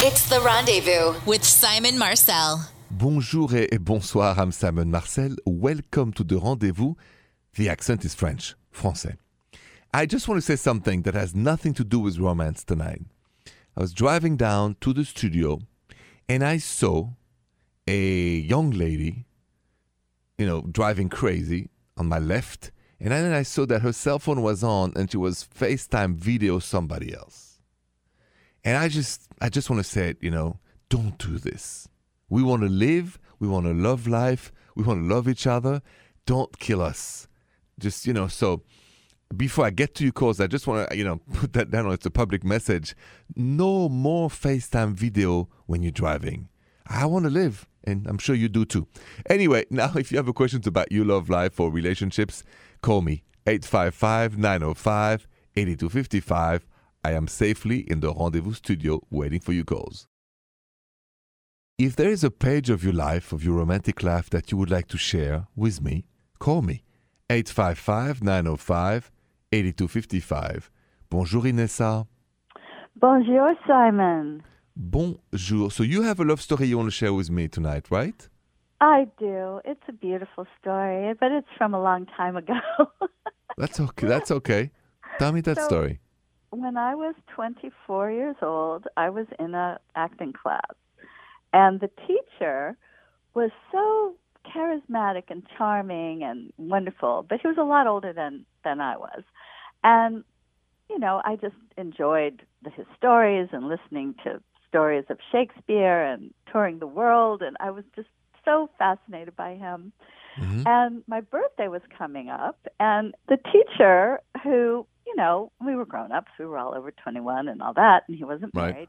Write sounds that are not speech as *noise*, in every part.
It's the rendezvous with Simon Marcel. Bonjour et bonsoir, I'm Simon Marcel. Welcome to the rendezvous. The accent is French, français. I just want to say something that has nothing to do with romance tonight. I was driving down to the studio and I saw a young lady, you know, driving crazy on my left. And then I saw that her cell phone was on and she was FaceTime video somebody else. And I just I just want to say it, you know, don't do this. We want to live, we want to love life, we want to love each other. Don't kill us. Just, you know, so before I get to your calls, I just want to, you know, *laughs* put that down. It's a public message. No more FaceTime video when you're driving. I want to live, and I'm sure you do too. Anyway, *laughs* now if you have a questions about your love life or relationships, call me 855 905 8255. I am safely in the rendezvous studio waiting for your calls. If there is a page of your life, of your romantic life that you would like to share with me, call me 855 905 8255. Bonjour Inessa. Bonjour, Simon. Bonjour. So you have a love story you want to share with me tonight, right? I do. It's a beautiful story, but it's from a long time ago. *laughs* That's okay. That's okay. Tell me that So- story. When I was 24 years old, I was in an acting class, and the teacher was so charismatic and charming and wonderful, but he was a lot older than than I was, and you know, I just enjoyed the, his stories and listening to stories of Shakespeare and touring the world, and I was just so fascinated by him. Mhm. And my birthday was coming up, and the teacher, who, you know, we were grown ups, we were all over 21 and all that, and he wasn't Right. married,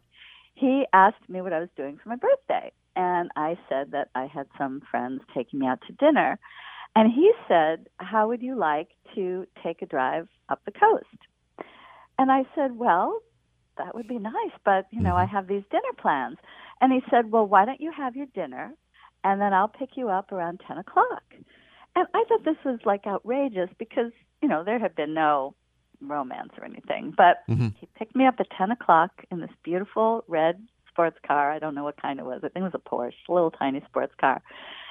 he asked me what I was doing for my birthday. And I said that I had some friends taking me out to dinner. And he said, How would you like to take a drive up the coast? And I said, Well, that would be nice, but, you know, I mm-hmm. have these dinner plans. And he said, Well, why don't you have your dinner and then I'll pick you up around 10 o'clock. And I thought this was like outrageous because, you know, there had been no romance or anything. But Mhm. he picked me up at 10 o'clock in this beautiful red sports car. I don't know what kind it was. I think it was a Porsche, a little tiny sports car.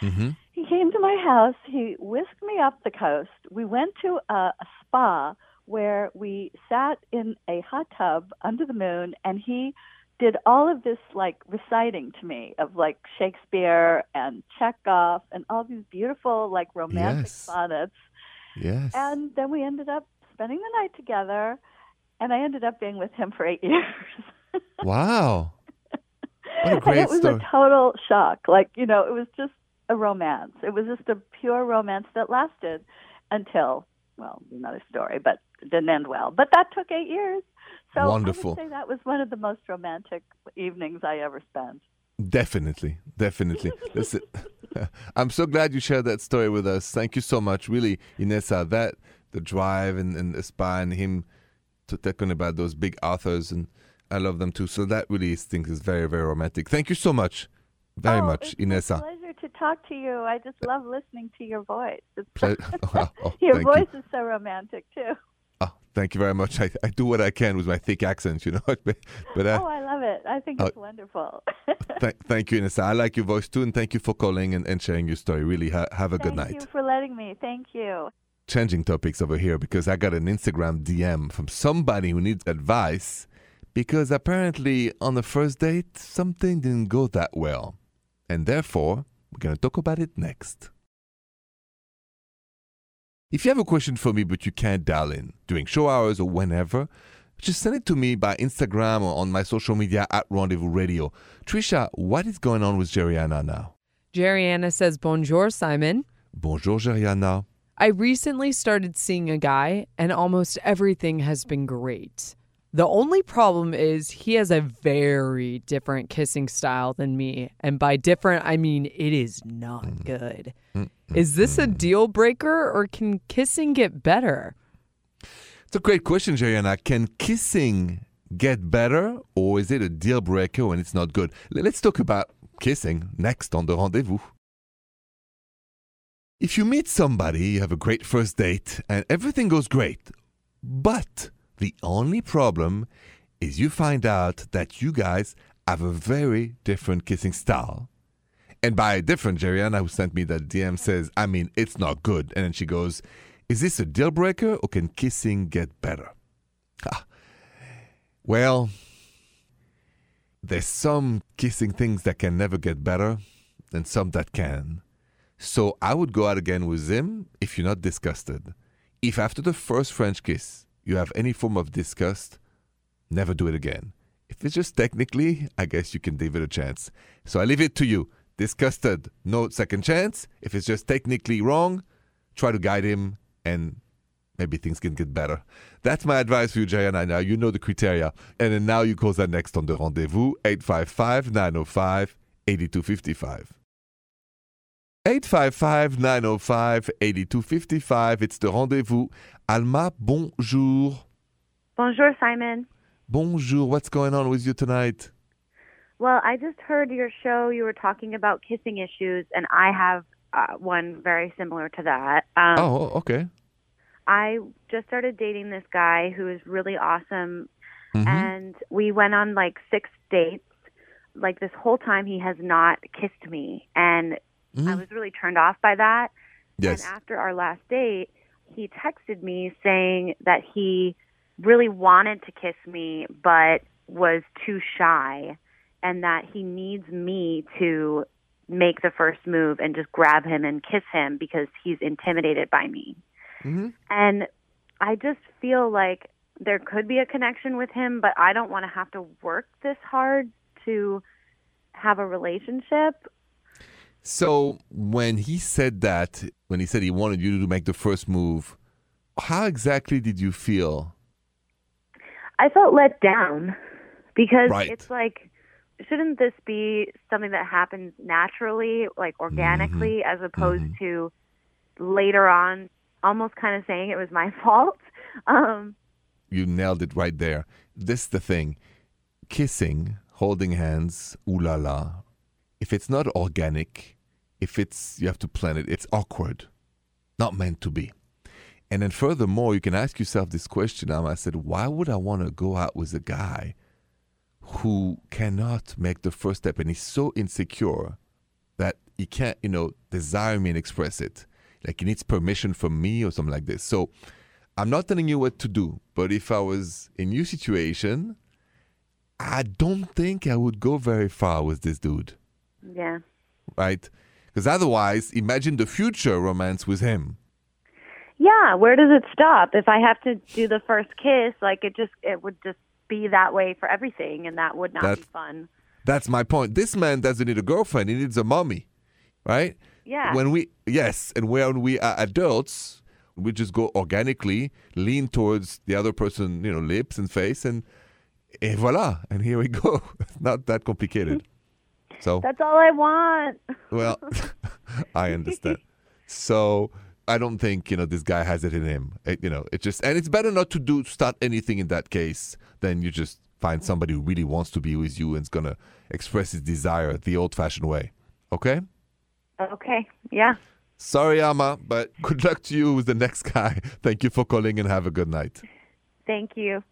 Mhm. He came to my house. He whisked me up the coast. We went to a, a spa where we sat in a hot tub under the moon, and he did all of this like reciting to me of like Shakespeare and Chekhov and all these beautiful like romantic Yes. sonnets. Yes. And then we ended up spending the night together, and I ended up being with him for eight *laughs* years. wow. *laughs* What a and great it was story. a total shock. Like, you know, it was just a romance. It was just a pure romance that lasted until, well, another story, but it didn't end well. But that took eight years. So Wonderful. I would say that was one of the most romantic evenings I ever spent. Definitely, definitely. *laughs* Listen, *laughs* I'm so glad you shared that story with us. Thank you so much. Really, Inessa, that the drive and, and and him to talking about those big authors and I love them too. So that really is things is very, very romantic. Thank you so much. Very oh, much, Inessa. pleasure to talk to you. I just love listening to your voice. It's *laughs* Ple- *laughs* oh, oh, your voice you. is so romantic too. Oh, thank you very much. I, I do what I can with my thick accent, you know. but but uh, oh, I love it. I think uh, it's wonderful. *laughs* th- thank you, Inessa. I like your voice too, and thank you for calling and, and sharing your story. Really, ha- have a good night. Thank you for letting me. Thank you. changing topics over here because I got an Instagram DM from somebody who needs advice because apparently on the first date something didn't go that well. And therefore, we're going to talk about it next. If you have a question for me but you can't dial in during show hours or whenever, just send it to me by Instagram or on my social media at Rendezvous Radio. Trisha, what is going on with Jeriana now? Jeriana says, Bonjour, Simon. Bonjour, Jeriana. I recently started seeing a guy, and almost everything has been great. The only problem is he has a very different kissing style than me. And by different, I mean it is not mm. good. Is this a deal breaker or can kissing get better? It's a great question, Jeriana. Can kissing get better or is it a deal breaker when it's not good? Let's talk about kissing next on the rendezvous. If you meet somebody, you have a great first date, and everything goes great, but the only problem is you find out that you guys have a very different kissing style. And by different, Jeriana, who sent me that DM, says, I mean, it's not good. And then she goes, Is this a deal breaker or can kissing get better? Ha. Well, there's some kissing things that can never get better and some that can. So I would go out again with him if you're not disgusted. If after the first French kiss you have any form of disgust, never do it again. If it's just technically, I guess you can give it a chance. So I leave it to you. Disgusted, no second chance. If it's just technically wrong, try to guide him and maybe things can get better. That's my advice for you, Jeriana. Now you know the criteria. And then now you call that next on the rendezvous 855 905 8255. 855 905 8255. It's the rendezvous. Alma, bonjour. Bonjour, Simon. Bonjour. What's going on with you tonight? Well, I just heard your show. You were talking about kissing issues, and I have uh, one very similar to that. Um, Oh, okay. I just started dating this guy who is really awesome, Mhm. and we went on like six dates. Like this whole time, he has not kissed me, and I Mhm. was really turned off by that. Yes. And after our last date, he texted me saying that he really wanted to kiss me, but was too shy, and that he needs me to make the first move and just grab him and kiss him because he's intimidated by me. Mhm. And I just feel like there could be a connection with him, but I don't want to have to work this hard to have a relationship. So when he said that, when he said he wanted you to make the first move, how exactly did you feel? I felt let down because Right. it's like, shouldn't this be something that happens naturally, like organically, as opposed to later on, almost kind of saying it was my *laughs* fault? Um, You nailed it right there. This is the thing. Kissing, holding hands, ooh la la. If it's not organic, if it's you have to plan it, it's awkward. Not meant to be. And then furthermore, you can ask yourself this question. I said, why would I want to go out with a guy who cannot make the first step and he's so insecure that he can't, you know, desire me and express it. Like he needs permission from me or something like this. So I'm not telling you what to do, but if I was in your situation, I don't think I would go very far with this dude, yeah. right? Because otherwise, imagine the future romance with him. Yeah, where does it stop? If I have to do the first kiss, like it just it would just be that way for everything and that would not That- be fun. That's my point. This man doesn't need a girlfriend; he needs a mommy, right? Yeah. When we yes, and when we are adults, we just go organically, lean towards the other person, you know, lips and face, and et voila, and here we *laughs* go. Not that complicated. So That's all I want. Well, *laughs* I understand. So I don't think you know this guy has it in him. It- you know, it just and it's better not to do start anything in that case than you just find somebody who really wants to be with you and is gonna express his desire the old-fashioned way. Okay. Okay. Yeah. Sorry, Alma, but good luck to you with the next guy. *laughs* Thank you for calling and have a good night. Thank you.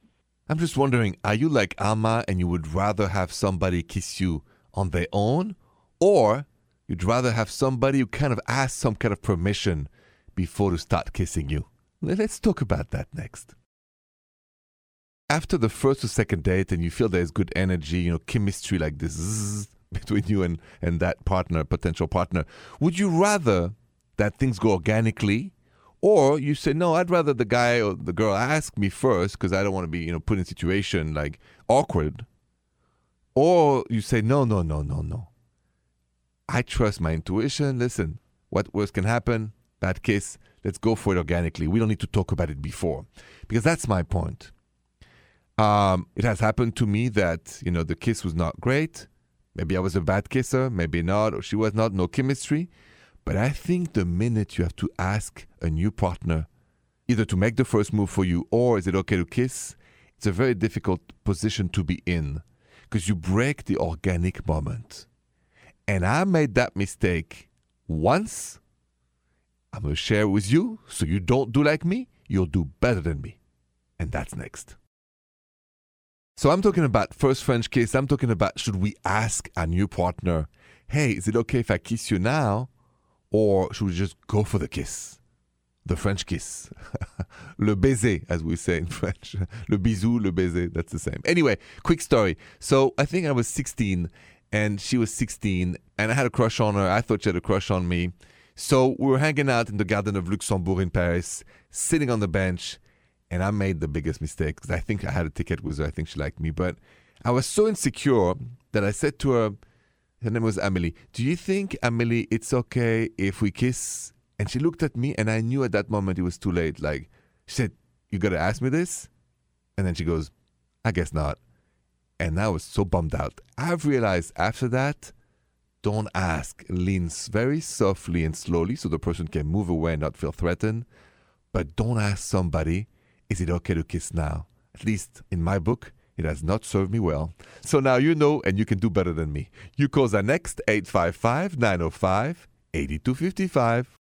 I'm just wondering, are you like Alma and you would rather have somebody kiss you on their own? Or you'd rather have somebody who kind of asks some kind of permission before to start kissing you? Let- Let's talk about that next. After the first or second date and you feel there's good energy, you know, chemistry like this zzz between you and, and that partner, potential partner, would you rather that things go organically or you say, no, I'd rather the guy or the girl ask me first because I don't want to be, you know, put in a situation like awkward. Or you say, no, no, no, no, no. I trust my intuition. Listen, what worse can happen? Bad kiss. Let's go for it organically. We don't need to talk about it before. Because that's my point. Um, it has happened to me that, you know, the kiss was not great. Maybe I was a bad kisser, maybe not, or she was not, no chemistry. But I think the minute you have to ask a new partner either to make the first move for you or is it okay to kiss, it's a very difficult position to be in because you break the organic moment. And I made that mistake once. I'm going to share with you so you don't do like me, you'll do better than me. And that's next. So I'm talking about first French kiss. I'm talking about should we ask a new partner, hey, is it okay if I kiss you now? Or should we just go for the kiss? The French kiss. *laughs* le baiser, as we say in *laughs* French. Le bisou, le baiser, that's the same. Anyway, quick story. So I think I was 16 and she was 16 and I had a crush on her. I thought she had a crush on me. So we were hanging out in the Garden of Luxembourg in Paris, sitting on the bench, and I made the biggest mistake because I think I had a ticket with her. I think she liked me, but I was so insecure that I said to her, her name was Amelie, Do you think, Amelie, it's okay if we kiss? And she looked at me, and I knew at that moment it was too late. Like, she said, You gotta ask me this? And then she goes, I guess not. And I was so bummed out. I've realized after that, don't ask. Leans very softly and slowly so the person can move away and not feel threatened. But don't ask somebody, is it okay to kiss now? At least in my book, it has not served me well. So now you know and you can do better than me. You call the next 855 905 8255.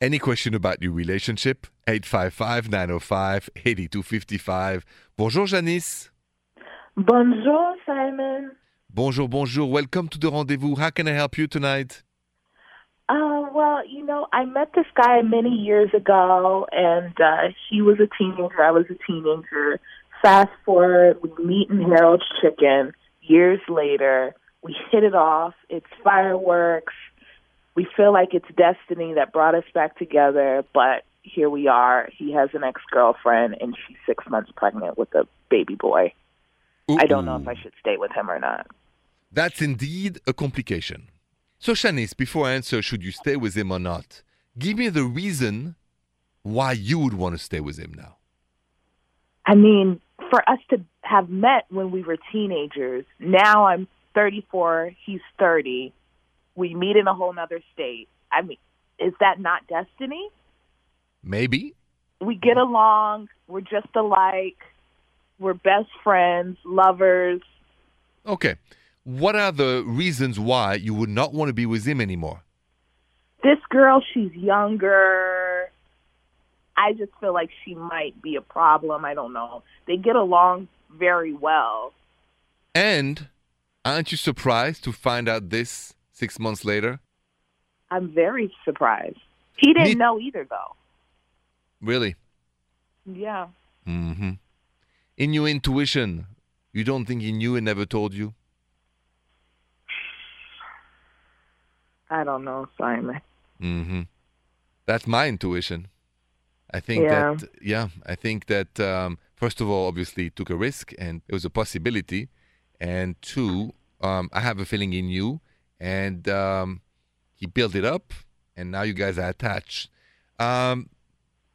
Any question about your relationship? 855 905 8255. Bonjour, Shanice. Bonjour, Simon. Bonjour, bonjour. Welcome to the rendezvous. How can I help you tonight? Well, you know, I met this guy many years ago, and uh, he was a teenager. I was a teenager. Fast forward, we meet in Harold's Chicken years later. We hit it off. It's fireworks. We feel like it's destiny that brought us back together, but here we are. He has an ex girlfriend, and she's six months pregnant with a baby boy. I don't know if I should stay with him or not. That's indeed a complication. So, Shanice, before I answer, should you stay with him or not? Give me the reason why you would want to stay with him now. I mean, for us to have met when we were teenagers, now I'm 34, he's 30. We meet in a whole nother state. I mean, is that not destiny? Maybe. We get along, we're just alike, we're best friends, lovers. Okay. What are the reasons why you would not want to be with him anymore? This girl, she's younger. I just feel like she might be a problem. I don't know. They get along very well. And aren't you surprised to find out this six months later? I'm very surprised. He didn't Me- know either, though. Really? Yeah. Mm-hmm. In your intuition, you don't think he knew and never told you? I don't know, Simon. Mm-hmm. That's my intuition. I think Yeah. that yeah, I think that um, first of all, obviously, he took a risk and it was a possibility, and two, um, I have a feeling in you, and um, he built it up, and now you guys are attached. Um,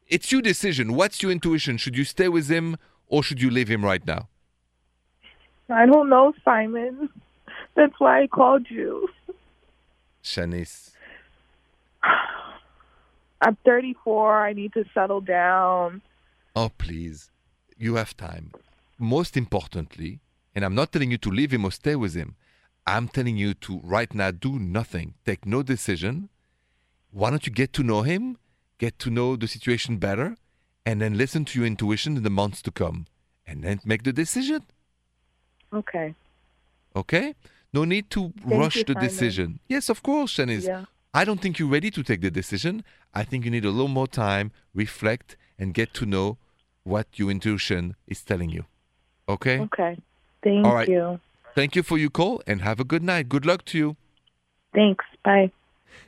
it's your decision. What's your intuition? Should you stay with him or should you leave him right now? I don't know, Simon. That's why I called you. Shanice. I'm 34. I need to settle down. Oh, please. You have time. Most importantly, and I'm not telling you to leave him or stay with him, I'm telling you to right now do nothing, take no decision. Why don't you get to know him, get to know the situation better, and then listen to your intuition in the months to come, and then make the decision? Okay. Okay? No need to Thank rush you, the Simon. decision. Yes, of course, Shanice. Yeah. I don't think you're ready to take the decision. I think you need a little more time, reflect, and get to know what your intuition is telling you. Okay? Okay. Thank All right. you. Thank you for your call and have a good night. Good luck to you. Thanks. Bye.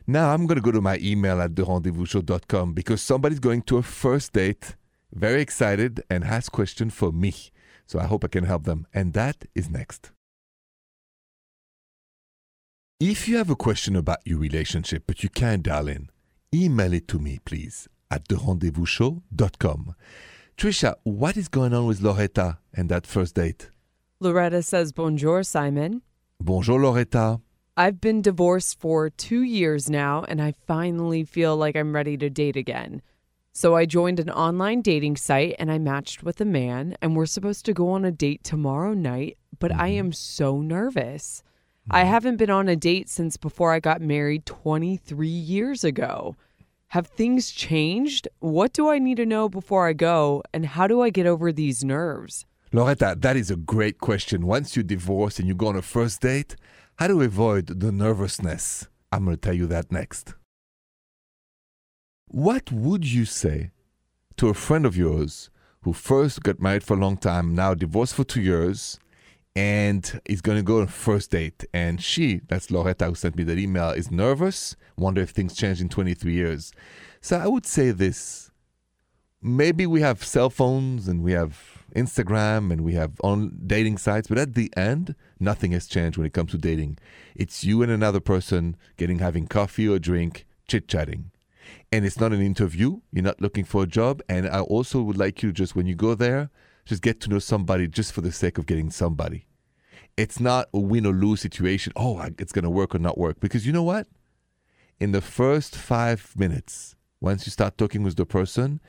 Now I'm going to go to my email at therendezvousshow.com because somebody's going to a first date, very excited, and has question for me. So I hope I can help them. And that is next. If you have a question about your relationship but you can't dial in, email it to me, please, at therendezvousshow.com. Trisha, what is going on with Loretta and that first date? Loretta says, Bonjour, Simon. Bonjour, Loretta. I've been divorced for two years now, and I finally feel like I'm ready to date again. So I joined an online dating site and I matched with a man, and we're supposed to go on a date tomorrow night, but I mm-hmm. am so nervous. I mm-hmm. haven't been on a date since before I got married 23 years ago. Have things changed? What do I need to know before I go? And how do I get over these nerves? Loretta, that is a great question. Once you divorce and you go on a first date, how to avoid the nervousness? I'm going to tell you that next. What would you say to a friend of yours who first got married for a long time, now divorced for two years, and is going to go on first date? And she, that's Loretta who sent me that email, is nervous, wonder if things changed in 23 years. So I would say this maybe we have cell phones and we have Instagram and we have on dating sites, but at the end, nothing has changed when it comes to dating. It's you and another person getting having coffee or drink, chit chatting. And it's not an interview. You're not looking for a job. And I also would like you just when you go there, just get to know somebody just for the sake of getting somebody. It's not a win or lose situation. Oh, it's going to work or not work. Because you know what? In the first five minutes, once you start talking with the person,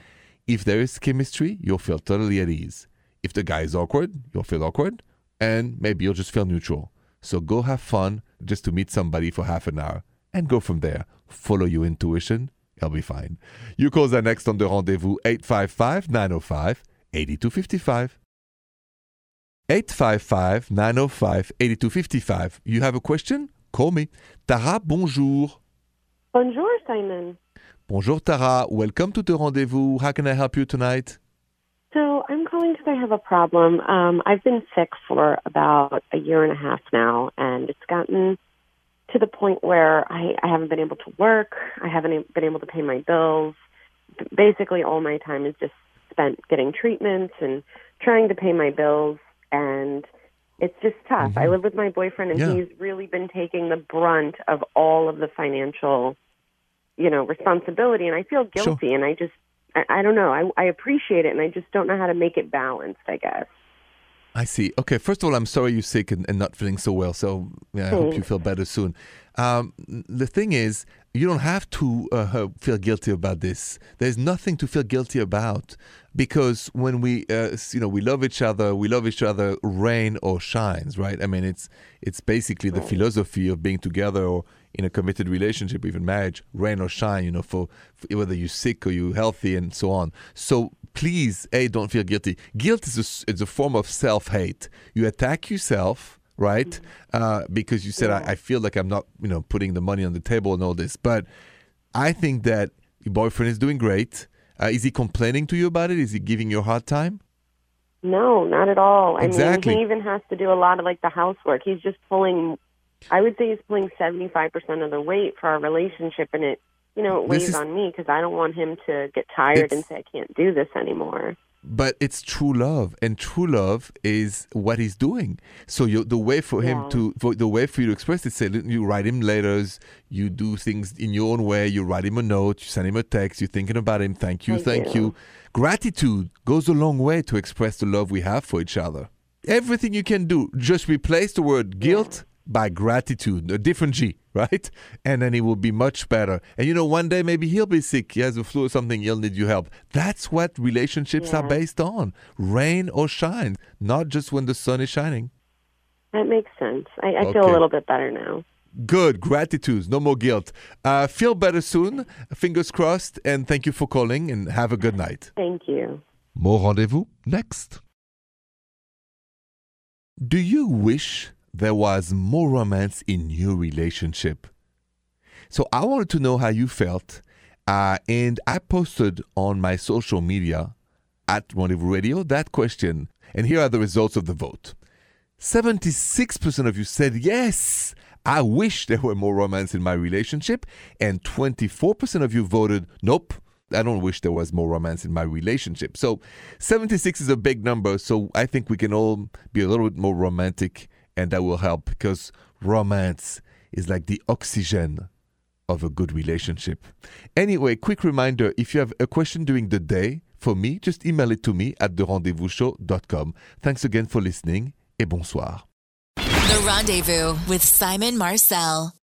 if there is chemistry, you'll feel totally at ease. If the guy is awkward, you'll feel awkward, and maybe you'll just feel neutral. So go have fun just to meet somebody for half an hour and go from there. Follow your intuition, you'll be fine. You call are next on the rendezvous 855 905 8255. 855 905 8255. You have a question? Call me. Tara, bonjour. Bonjour, Simon. Bonjour, Tara. Welcome to the rendezvous. How can I help you tonight? So, I'm calling because I have a problem. Um, I've been sick for about a year and a half now, and it's gotten to the point where I, I haven't been able to work. I haven't been able to pay my bills. Basically, all my time is just spent getting treatments and trying to pay my bills, and it's just tough. Mm-hmm. I live with my boyfriend, and Yeah. he's really been taking the brunt of all of the financial, you know, responsibility, and I feel Sure. guilty, and I just, I, I don't know. I, I appreciate it, and I just don't know how to make it balanced. I guess. I see. Okay, first of all, I'm sorry you're sick and, and not feeling so well. So yeah, I hope you feel better soon. Um, the thing is, you don't have to uh, feel guilty about this. There's nothing to feel guilty about because when we, uh, you know, we love each other, we love each other, rain or shines, right? I mean, it's it's basically the philosophy of being together or in a committed relationship, even marriage, rain or shine. You know, for, for whether you're sick or you're healthy and so on. So please, a don't feel guilty. Guilt is a, is a form of self hate. You attack yourself, right? Uh, because you said I, I feel like I'm not, you know, putting the money on the table and all this. But I think that your boyfriend is doing great. Uh, is he complaining to you about it? Is he giving you a hard time? No, not at all. I Exactly. mean, he even has to do a lot of like the housework. He's just pulling. I would say he's pulling seventy five percent of the weight for our relationship, and it, you know, it weighs is- on me because I don't want him to get tired and say I can't do this anymore. But it's true love, and true love is what he's doing. So you, the way for him Yeah. to, for the way for you to express it, say you write him letters, you do things in your own way. You write him a note, you send him a text, you're thinking about him. Thank you, I thank do. you. Gratitude goes a long way to express the love we have for each other. Everything you can do, just replace the word guilt by gratitude, a different G, right? And then it will be much better. And you know, one day maybe he'll be sick, he has a flu or something, he'll need your help. That's what relationships are based on rain or shine, not just when the sun is shining. That makes sense. I, I feel a little bit better now. Good, gratitude, no more guilt. Uh, feel better soon, fingers crossed, and thank you for calling and have a good night. Thank you. More rendezvous next. Do you wish there was more romance in your relationship? So I wanted to know how you felt, uh, and I posted on my social media at Rendezvous Radio that question, and here are the results of the vote. 76% of you said yes. I wish there were more romance in my relationship. And 24% of you voted nope. I don't wish there was more romance in my relationship. So 76 is a big number. So I think we can all be a little bit more romantic and that will help because romance is like the oxygen of a good relationship. Anyway, quick reminder if you have a question during the day for me, just email it to me at therendezvousshow.com. Thanks again for listening et bonsoir. The Rendezvous with Simon Marcel.